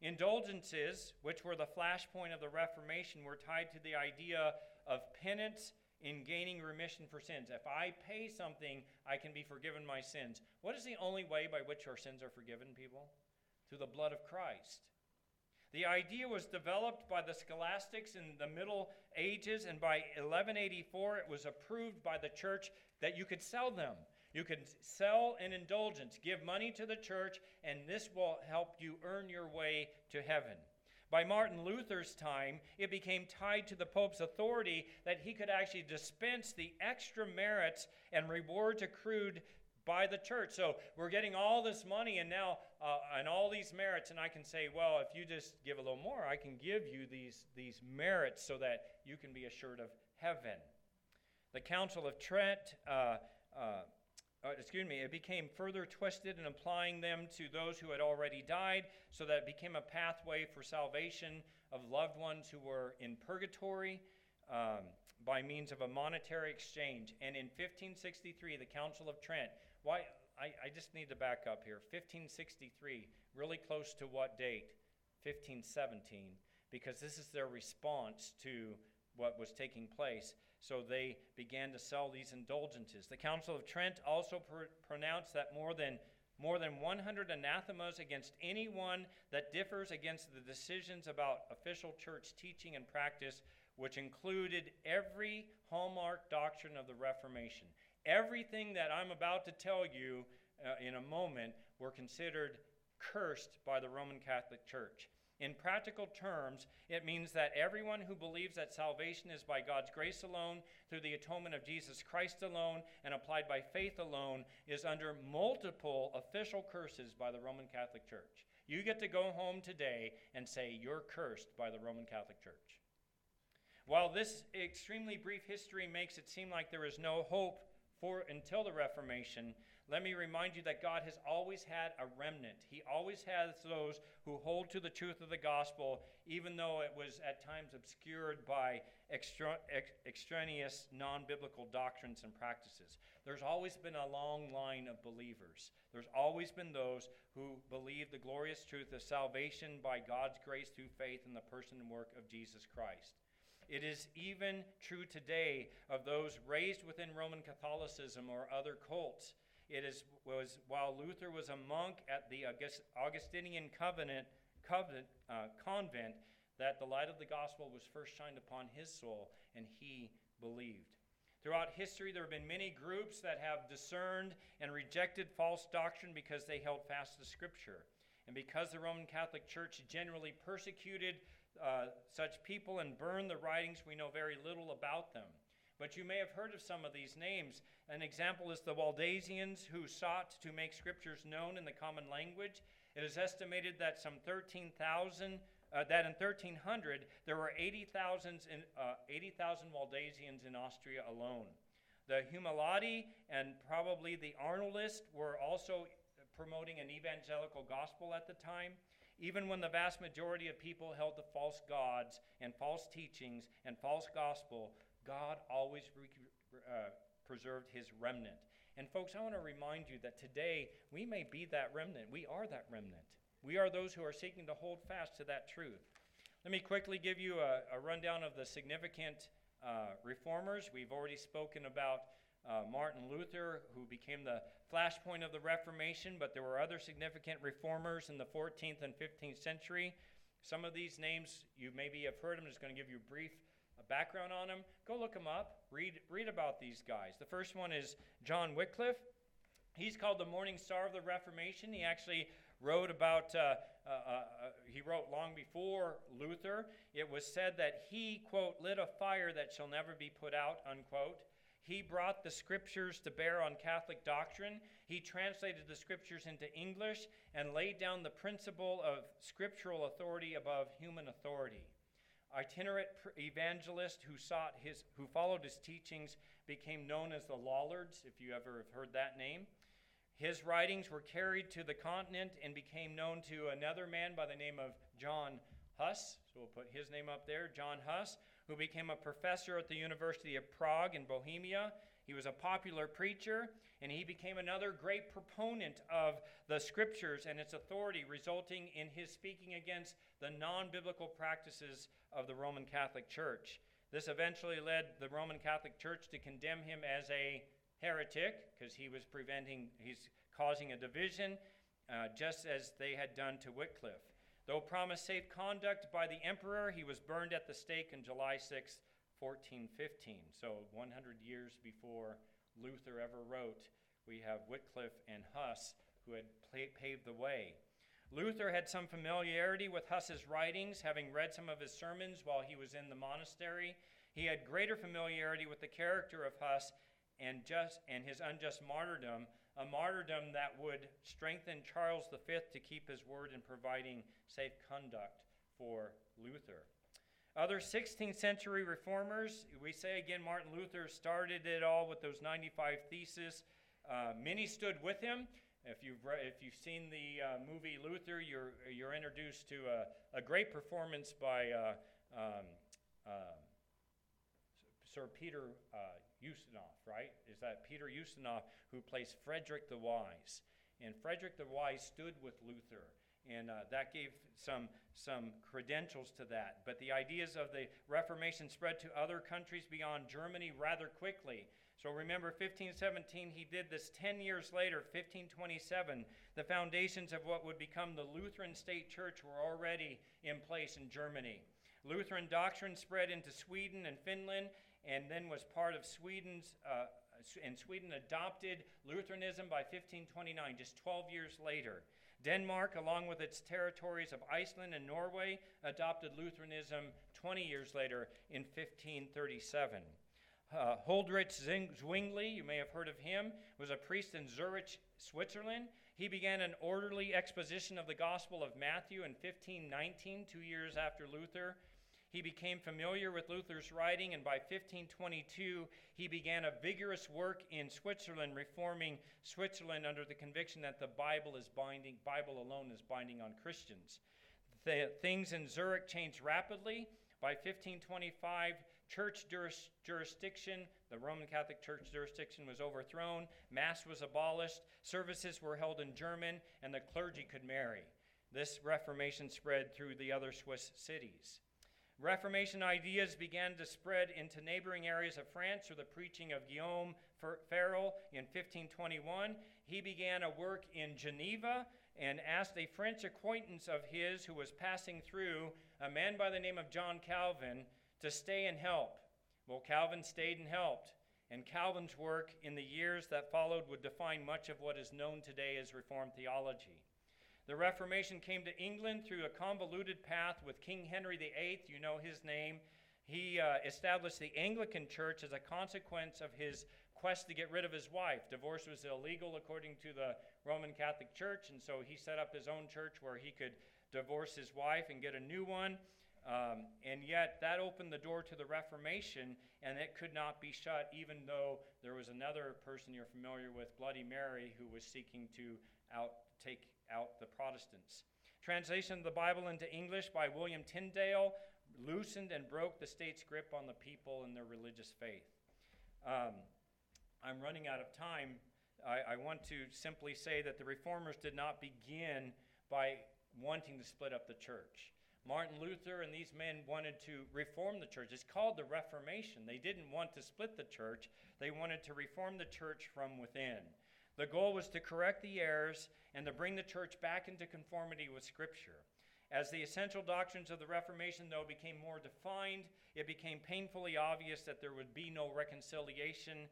Indulgences, which were the flashpoint of the Reformation, were tied to the idea of penance in gaining remission for sins. If I pay something, I can be forgiven my sins. What is the only way by which our sins are forgiven, people? Through the blood of Christ. The idea was developed by the scholastics in the Middle Ages, and by 1184 it was approved by the church that you could sell them. You can sell an indulgence, give money to the church, and this will help you earn your way to heaven. By Martin Luther's time, it became tied to the Pope's authority that he could actually dispense the extra merits and rewards accrued by the church. So we're getting all this money and now uh, and all these merits, and I can say, well, if you just give a little more, I can give you these these merits so that you can be assured of heaven. The Council of Trent. Uh, uh, uh, excuse me, it became further twisted in applying them to those who had already died, so that it became a pathway for salvation of loved ones who were in purgatory um, by means of a monetary exchange. And in 1563, the Council of Trent, why, I, I just need to back up here. 1563, really close to what date? 1517, because this is their response to what was taking place. So they began to sell these indulgences. The Council of Trent also pr- pronounced that more than more than 100 anathemas against anyone that differs against the decisions about official church teaching and practice, which included every hallmark doctrine of the Reformation. Everything that I'm about to tell you uh, in a moment were considered cursed by the Roman Catholic Church. In practical terms, it means that everyone who believes that salvation is by God's grace alone, through the atonement of Jesus Christ alone, and applied by faith alone, is under multiple official curses by the Roman Catholic Church. You get to go home today and say, You're cursed by the Roman Catholic Church. While this extremely brief history makes it seem like there is no hope for until the Reformation, let me remind you that God has always had a remnant. He always has those who hold to the truth of the gospel, even though it was at times obscured by extra, ex, extraneous non biblical doctrines and practices. There's always been a long line of believers. There's always been those who believe the glorious truth of salvation by God's grace through faith in the person and work of Jesus Christ. It is even true today of those raised within Roman Catholicism or other cults it is, was while Luther was a monk at the Augustinian Covenant, Covenant uh, convent that the light of the gospel was first shined upon his soul, and he believed. Throughout history, there have been many groups that have discerned and rejected false doctrine because they held fast to Scripture. And because the Roman Catholic Church generally persecuted uh, such people and burn the writings, we know very little about them. But you may have heard of some of these names. An example is the Waldensians, who sought to make scriptures known in the common language. It is estimated that some 13,000, uh, that in 1300, there were 80,000 uh, 80, Waldensians in Austria alone. The Humilati and probably the Arnoldists were also promoting an evangelical gospel at the time. Even when the vast majority of people held to false gods and false teachings and false gospel, God always re- uh, preserved his remnant. And, folks, I want to remind you that today we may be that remnant. We are that remnant. We are those who are seeking to hold fast to that truth. Let me quickly give you a, a rundown of the significant uh, reformers. We've already spoken about uh, Martin Luther, who became the flashpoint of the Reformation, but there were other significant reformers in the 14th and 15th century. Some of these names you maybe have heard. I'm just going to give you a brief background on them, go look them up. Read, read about these guys. The first one is John Wycliffe. He's called the Morning Star of the Reformation. He actually wrote about, uh, uh, uh, uh, he wrote long before Luther. It was said that he, quote, lit a fire that shall never be put out, unquote. He brought the scriptures to bear on Catholic doctrine. He translated the scriptures into English and laid down the principle of scriptural authority above human authority itinerant evangelist who sought his who followed his teachings became known as the Lollards if you ever have heard that name His writings were carried to the continent and became known to another man by the name of John Huss. So we'll put his name up there, John Huss, who became a professor at the University of Prague in Bohemia. He was a popular preacher, and he became another great proponent of the scriptures and its authority, resulting in his speaking against the non biblical practices of the Roman Catholic Church. This eventually led the Roman Catholic Church to condemn him as a heretic because he was preventing, he's causing a division, uh, just as they had done to Wycliffe. Though promised safe conduct by the emperor, he was burned at the stake on July 6, 1415. So 100 years before Luther ever wrote, we have Wycliffe and Huss who had paved the way. Luther had some familiarity with Huss's writings, having read some of his sermons while he was in the monastery. He had greater familiarity with the character of Huss and, just, and his unjust martyrdom, a martyrdom that would strengthen Charles V to keep his word in providing safe conduct for Luther. Other 16th century reformers, we say again, Martin Luther started it all with those 95 theses. Uh, many stood with him. If you've, re- if you've seen the uh, movie Luther, you're, you're introduced to a, a great performance by uh, um, uh, Sir Peter uh, Ustinov, right? Is that Peter Ustinov who plays Frederick the Wise? And Frederick the Wise stood with Luther, and uh, that gave some, some credentials to that. But the ideas of the Reformation spread to other countries beyond Germany rather quickly. So remember, 1517, he did this 10 years later, 1527. The foundations of what would become the Lutheran state church were already in place in Germany. Lutheran doctrine spread into Sweden and Finland, and then was part of Sweden's, uh, and Sweden adopted Lutheranism by 1529, just 12 years later. Denmark, along with its territories of Iceland and Norway, adopted Lutheranism 20 years later in 1537. Uh, Huldrych Zwingli, you may have heard of him, was a priest in Zurich, Switzerland. He began an orderly exposition of the Gospel of Matthew in 1519, two years after Luther. He became familiar with Luther's writing, and by 1522, he began a vigorous work in Switzerland, reforming Switzerland under the conviction that the Bible is binding, Bible alone is binding on Christians. The, things in Zurich changed rapidly. By 1525, church juris, jurisdiction, the Roman Catholic Church jurisdiction was overthrown, Mass was abolished, services were held in German, and the clergy could marry. This Reformation spread through the other Swiss cities. Reformation ideas began to spread into neighboring areas of France through the preaching of Guillaume Farel in 1521. He began a work in Geneva and asked a French acquaintance of his who was passing through, a man by the name of John Calvin, to stay and help. Well, Calvin stayed and helped, and Calvin's work in the years that followed would define much of what is known today as Reformed theology. The Reformation came to England through a convoluted path with King Henry VIII. You know his name. He uh, established the Anglican Church as a consequence of his quest to get rid of his wife. Divorce was illegal according to the Roman Catholic Church, and so he set up his own church where he could divorce his wife and get a new one. Um, and yet, that opened the door to the Reformation, and it could not be shut, even though there was another person you're familiar with, Bloody Mary, who was seeking to out, take out the Protestants. Translation of the Bible into English by William Tyndale loosened and broke the state's grip on the people and their religious faith. Um, I'm running out of time. I, I want to simply say that the reformers did not begin by wanting to split up the church. Martin Luther and these men wanted to reform the church. It's called the Reformation. They didn't want to split the church, they wanted to reform the church from within. The goal was to correct the errors and to bring the church back into conformity with Scripture. As the essential doctrines of the Reformation, though, became more defined, it became painfully obvious that there would be no reconciliation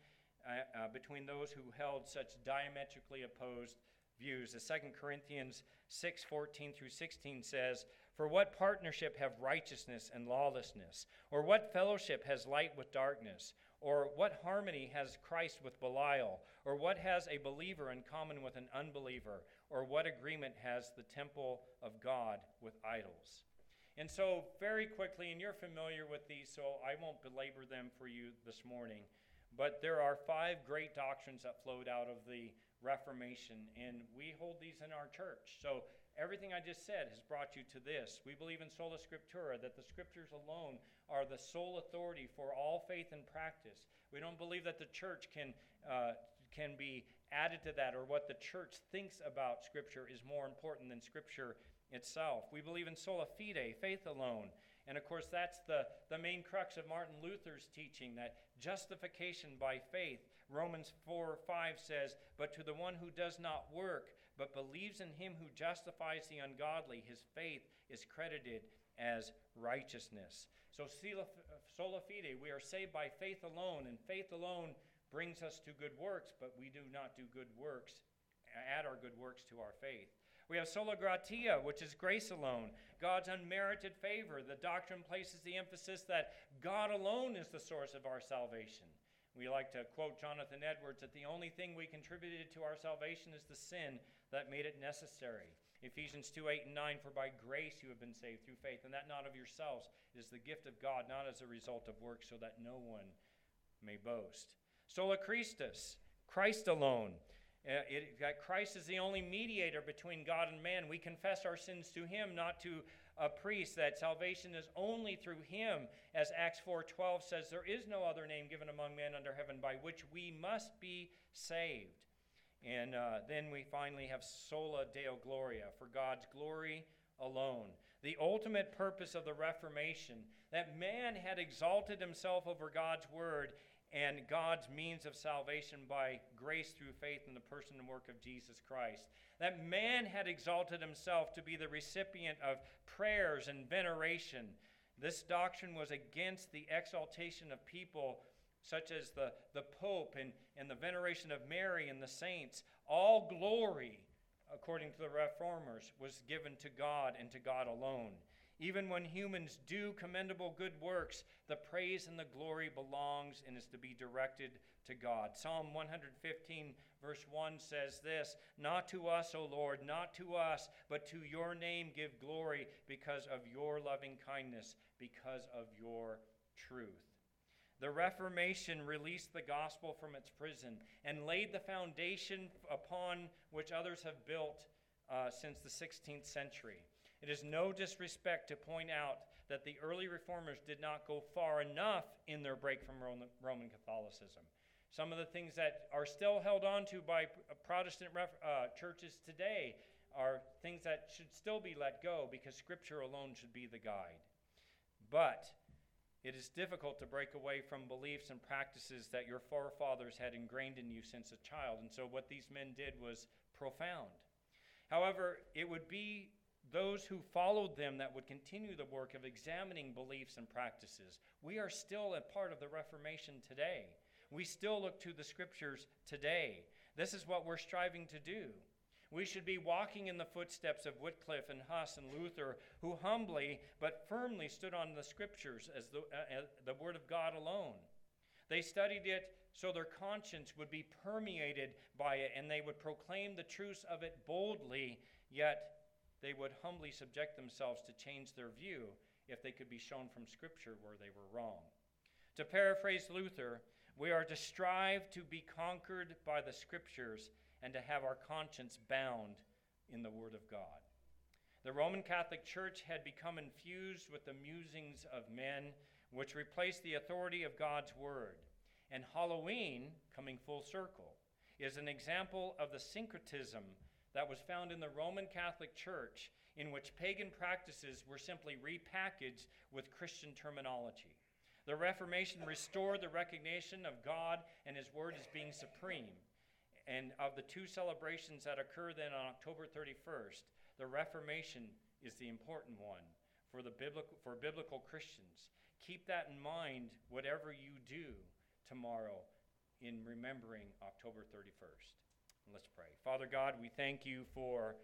uh, uh, between those who held such diametrically opposed views. As 2 Corinthians 6 14 through 16 says, For what partnership have righteousness and lawlessness? Or what fellowship has light with darkness? Or what harmony has Christ with Belial? Or what has a believer in common with an unbeliever? Or what agreement has the temple of God with idols? And so, very quickly, and you're familiar with these, so I won't belabor them for you this morning. But there are five great doctrines that flowed out of the Reformation, and we hold these in our church. So everything I just said has brought you to this. We believe in sola scriptura, that the scriptures alone are the sole authority for all faith and practice. We don't believe that the church can, uh, can be added to that, or what the church thinks about scripture is more important than scripture itself. We believe in sola fide, faith alone. And of course, that's the, the main crux of Martin Luther's teaching that justification by faith. Romans 4 5 says, But to the one who does not work, but believes in him who justifies the ungodly, his faith is credited as righteousness. So, sola fide, we are saved by faith alone, and faith alone brings us to good works, but we do not do good works, add our good works to our faith. We have sola gratia, which is grace alone, God's unmerited favor. The doctrine places the emphasis that God alone is the source of our salvation. We like to quote Jonathan Edwards that the only thing we contributed to our salvation is the sin that made it necessary. Ephesians 2 8 and 9, for by grace you have been saved through faith, and that not of yourselves. It is the gift of God, not as a result of works, so that no one may boast. Sola Christus, Christ alone. Uh, it, that Christ is the only mediator between God and man. We confess our sins to him, not to a priest. That salvation is only through him. As Acts 4:12 says, there is no other name given among men under heaven by which we must be saved. And uh, then we finally have sola deo gloria, for God's glory alone. The ultimate purpose of the Reformation, that man had exalted himself over God's word and God's means of salvation by grace through faith in the person and work of Jesus Christ. That man had exalted himself to be the recipient of prayers and veneration. This doctrine was against the exaltation of people such as the, the Pope and, and the veneration of Mary and the saints. All glory, according to the reformers, was given to God and to God alone. Even when humans do commendable good works, the praise and the glory belongs and is to be directed to God. Psalm 115, verse 1 says this Not to us, O Lord, not to us, but to your name give glory because of your loving kindness, because of your truth. The Reformation released the gospel from its prison and laid the foundation upon which others have built uh, since the 16th century. It is no disrespect to point out that the early reformers did not go far enough in their break from Roman Catholicism. Some of the things that are still held on to by Protestant uh, churches today are things that should still be let go because Scripture alone should be the guide. But it is difficult to break away from beliefs and practices that your forefathers had ingrained in you since a child. And so what these men did was profound. However, it would be those who followed them that would continue the work of examining beliefs and practices. We are still a part of the Reformation today. We still look to the scriptures today. This is what we're striving to do. We should be walking in the footsteps of Wycliffe and Huss and Luther, who humbly but firmly stood on the scriptures as the, uh, uh the Word of God alone. They studied it so their conscience would be permeated by it and they would proclaim the truths of it boldly, yet they would humbly subject themselves to change their view if they could be shown from Scripture where they were wrong. To paraphrase Luther, we are to strive to be conquered by the Scriptures and to have our conscience bound in the Word of God. The Roman Catholic Church had become infused with the musings of men, which replaced the authority of God's Word. And Halloween, coming full circle, is an example of the syncretism that was found in the Roman Catholic Church, in which pagan practices were simply repackaged with Christian terminology. The Reformation restored the recognition of God and His Word as being supreme. And of the two celebrations that occur then on October 31st, the Reformation is the important one for, the biblical, for biblical Christians. Keep that in mind, whatever you do tomorrow in remembering October 31st. Let's pray. Father God, we thank you for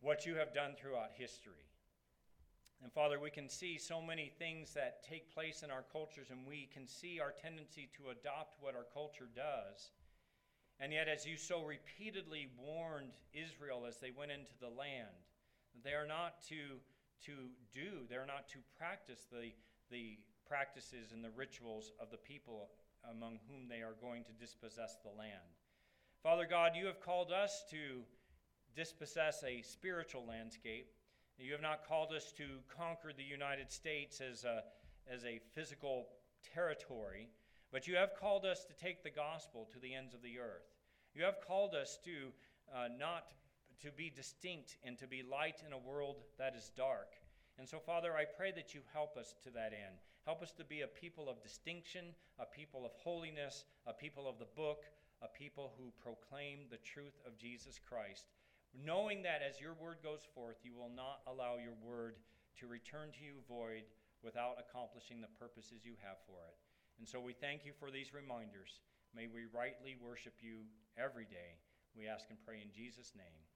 what you have done throughout history. And Father, we can see so many things that take place in our cultures, and we can see our tendency to adopt what our culture does. And yet, as you so repeatedly warned Israel as they went into the land, they are not to, to do, they're not to practice the, the practices and the rituals of the people among whom they are going to dispossess the land. Father God, you have called us to dispossess a spiritual landscape. You have not called us to conquer the United States as a, as a physical territory, but you have called us to take the gospel to the ends of the earth. You have called us to uh, not to be distinct and to be light in a world that is dark. And so, Father, I pray that you help us to that end. Help us to be a people of distinction, a people of holiness, a people of the book, a people who proclaim the truth of Jesus Christ, knowing that as your word goes forth, you will not allow your word to return to you void without accomplishing the purposes you have for it. And so we thank you for these reminders. May we rightly worship you every day. We ask and pray in Jesus' name.